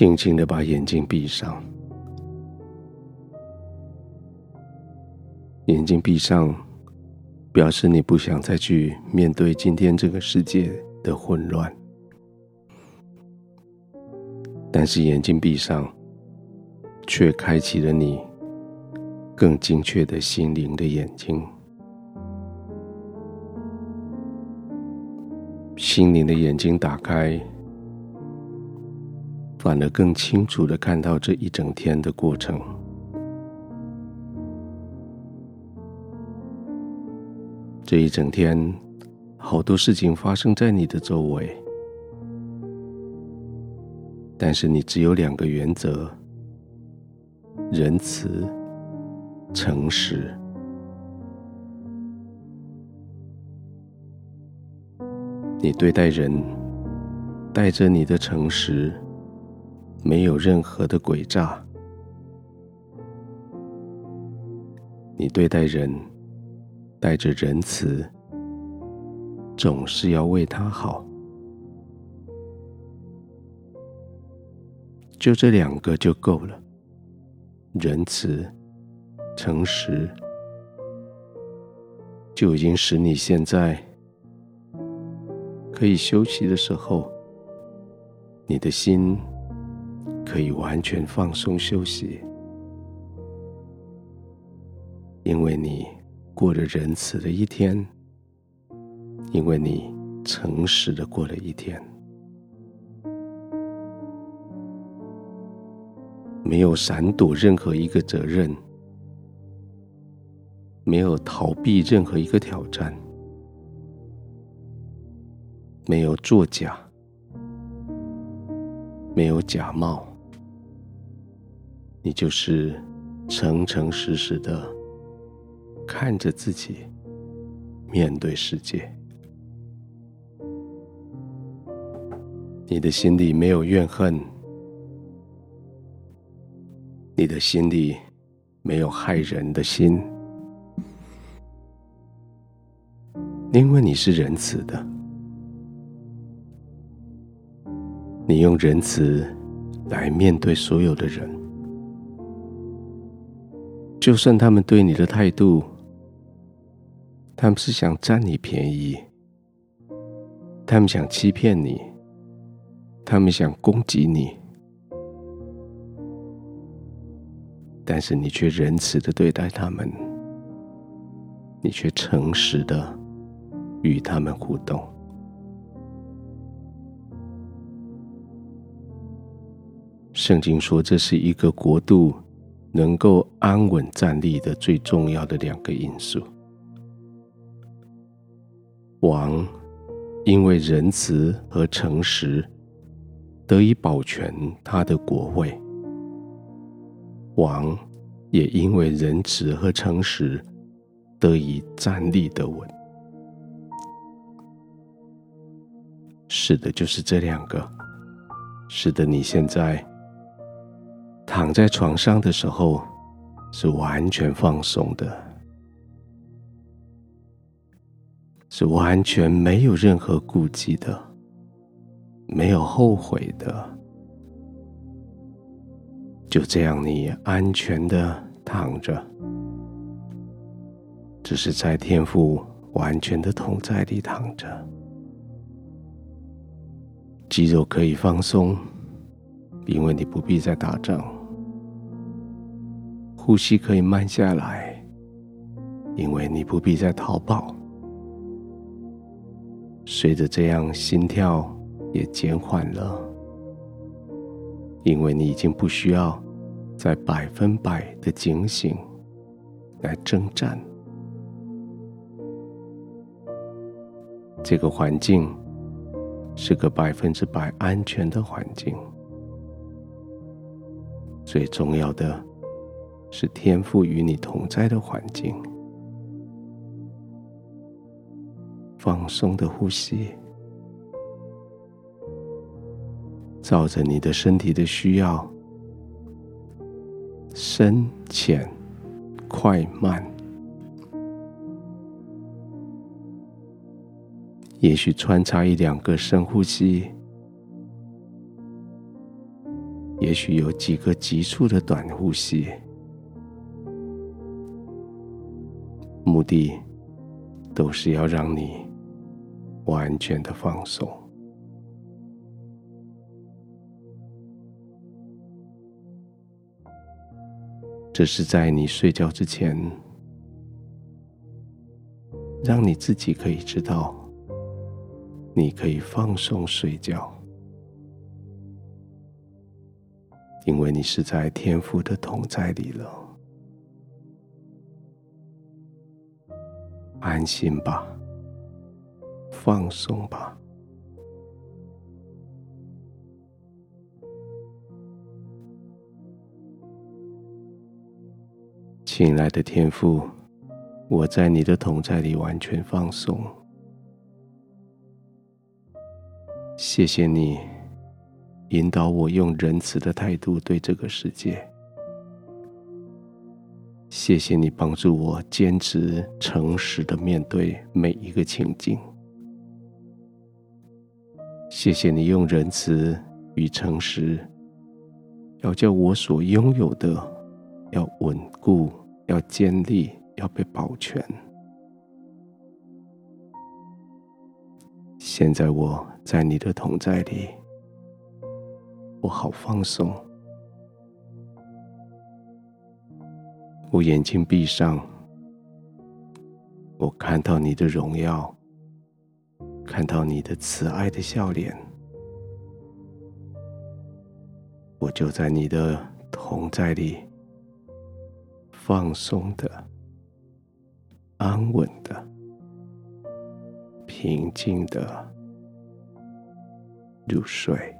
轻轻的把眼睛闭上，眼睛闭上，表示你不想再去面对今天这个世界的混乱。但是眼睛闭上，却开启了你更精确的心灵的眼睛。心灵的眼睛打开，反而更清楚的看到这一整天的过程。这一整天，好多事情发生在你的周围，但是你只有两个原则：仁慈、诚实。你对待人，带着你的诚实，没有任何的诡诈；你对待人，带着仁慈，总是要为他好。就这两个就够了，仁慈、诚实，就已经使你现在。可以休息的时候，你的心可以完全放松休息，因为你过了仁慈的一天，因为你诚实的过了一天，没有闪躲任何一个责任，没有逃避任何一个挑战。没有作假，没有假冒，你就是诚诚实实的看着自己，面对世界。你的心里没有怨恨，你的心里没有害人的心，因为你是仁慈的。你用仁慈来面对所有的人，就算他们对你的态度，他们是想占你便宜，他们想欺骗你，他们想攻击你，但是你却仁慈的对待他们，你却诚实的与他们互动。圣经说，这是一个国度能够安稳站立的最重要的两个因素。王因为仁慈和诚实得以保全他的国位，王也因为仁慈和诚实得以站立得稳。是的，就是这两个。是的，你现在。躺在床上的时候，是完全放松的，是完全没有任何顾忌的，没有后悔的，就这样你安全的躺着，只是在天赋完全的同在里躺着，肌肉可以放松，因为你不必再打仗。呼吸可以慢下来，因为你不必再逃跑。随着这样，心跳也减缓了，因为你已经不需要再百分百的警醒来征战。这个环境是个百分之百安全的环境，最重要的。是天赋与你同在的环境，放松的呼吸，照着你的身体的需要，深浅、快慢，也许穿插一两个深呼吸，也许有几个急促的短呼吸，目的都是要让你完全的放松。这是在你睡觉之前，让你自己可以知道，你可以放松睡觉。因为你是在天父的同在里了，安心吧，放松吧，亲爱的天父，我在你的同在里完全放松，谢谢你。引导我用仁慈的态度对这个世界。谢谢你帮助我坚持诚实的面对每一个情境。谢谢你用仁慈与诚实，要叫我所拥有的要稳固、要坚立、要被保全。现在我在你的同在里。我好放松，我眼睛闭上，我看到你的荣耀，看到你的慈爱的笑脸，我就在你的同在里，放松的、安稳的、平静的入睡。